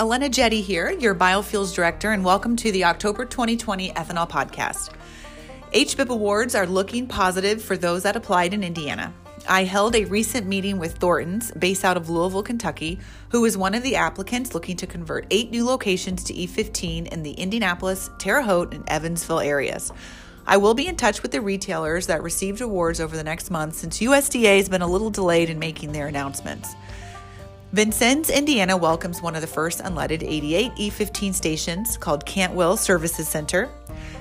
Helena Jette here, your biofuels director, and welcome to the October 2020 Ethanol Podcast. HBIIP awards are looking positive for those that applied in Indiana. I held a recent meeting with Thornton's, based out of Louisville, Kentucky, who is one of the applicants looking to convert eight new locations to E15 in the Indianapolis, Terre Haute, and Evansville areas. I will be in touch with the retailers that received awards over the next month since USDA has been a little delayed in making their announcements. Vincennes, Indiana welcomes one of the first unleaded 88 E15 stations called Cantwell Services Center.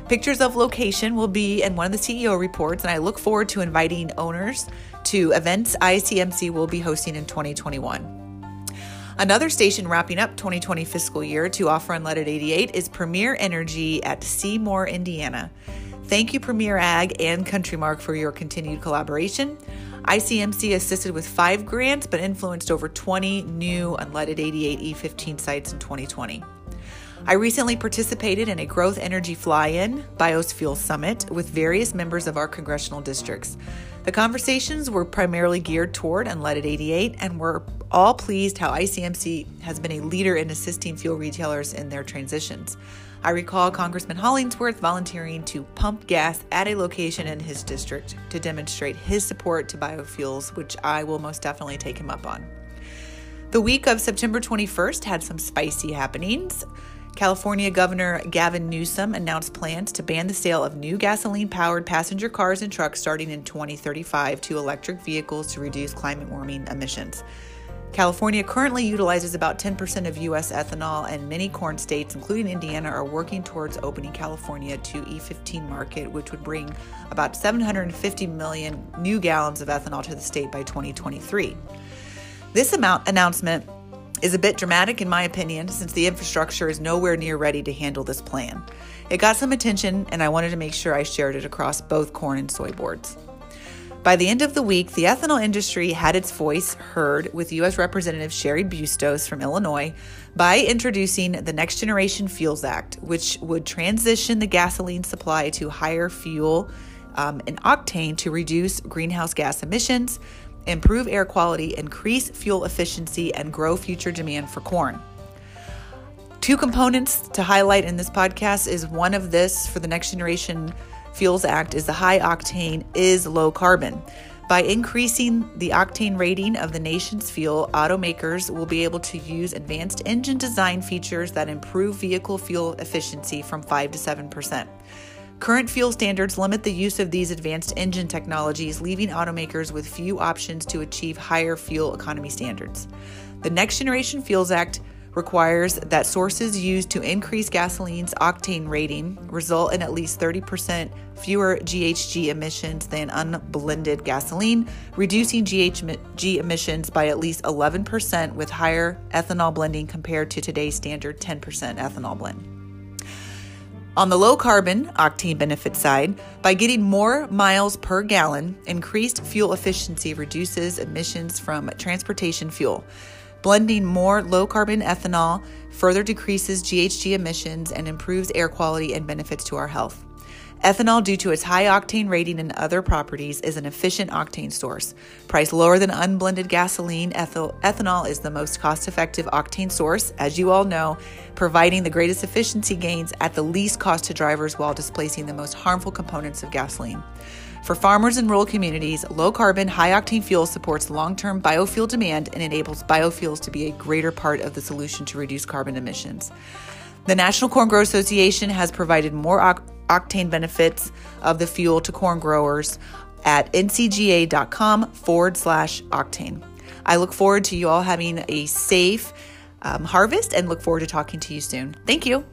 Pictures of location will be in one of the CEO reports, and I look forward to inviting owners to events ICMC will be hosting in 2021. Another station wrapping up 2020 fiscal year to offer unleaded 88 is Premier Energy at Seymour, Indiana. Thank you, Premier Ag and CountryMark, for your continued collaboration. ICMC assisted with five grants but influenced over 20 new unleaded 88 E15 sites in 2020. I recently participated in a Growth Energy Fly In Biofuel Summit with various members of our congressional districts. The conversations were primarily geared toward unleaded 88, and we're all pleased how ICMC has been a leader in assisting fuel retailers in their transitions. I recall Congressman Hollingsworth volunteering to pump gas at a location in his district to demonstrate his support to biofuels, which I will most definitely take him up on. The week of September 21st had some spicy happenings. California Governor Gavin Newsom announced plans to ban the sale of new gasoline powered passenger cars and trucks starting in 2035 to electric vehicles to reduce climate warming emissions. California currently utilizes about 10% of U.S. ethanol, and many corn states, including Indiana, are working towards opening California to E15 market, which would bring about 750 million new gallons of ethanol to the state by 2023. This amount announcement is a bit dramatic, in my opinion, since the infrastructure is nowhere near ready to handle this plan. It got some attention, and I wanted to make sure I shared it across both corn and soy boards. By the end of the week, the ethanol industry had its voice heard with U.S. Representative Cheri Bustos from Illinois by introducing the Next Generation Fuels Act, which would transition the gasoline supply to higher fuel um, and octane to reduce greenhouse gas emissions, improve air quality, increase fuel efficiency, and grow future demand for corn. Two components to highlight in this podcast is one of this for the Next Generation Fuels Act is the high octane is low carbon. By increasing the octane rating of the nation's fuel, automakers will be able to use advanced engine design features that improve vehicle fuel efficiency from 5 to 7%. Current fuel standards limit the use of these advanced engine technologies, leaving automakers with few options to achieve higher fuel economy standards. The Next Generation Fuels Act requires that sources used to increase gasoline's octane rating result in at least 30% fewer GHG emissions than unblended gasoline, reducing GHG emissions by at least 11% with higher ethanol blending compared to today's standard 10% ethanol blend. On the low carbon octane benefit side, by getting more miles per gallon, increased fuel efficiency reduces emissions from transportation fuel. Blending more low carbon ethanol further decreases GHG emissions and improves air quality and benefits to our health. Ethanol, due to its high octane rating and other properties, is an efficient octane source. Priced lower than unblended gasoline, ethanol is the most cost effective octane source, as you all know, providing the greatest efficiency gains at the least cost to drivers while displacing the most harmful components of gasoline. For farmers and rural communities, low carbon, high octane fuel supports long term biofuel demand and enables biofuels to be a greater part of the solution to reduce carbon emissions. The National Corn Growers Association has provided more octane benefits of the fuel to corn growers at ncga.com forward slash octane. I look forward to you all having a safe um, harvest and look forward to talking to you soon. Thank you.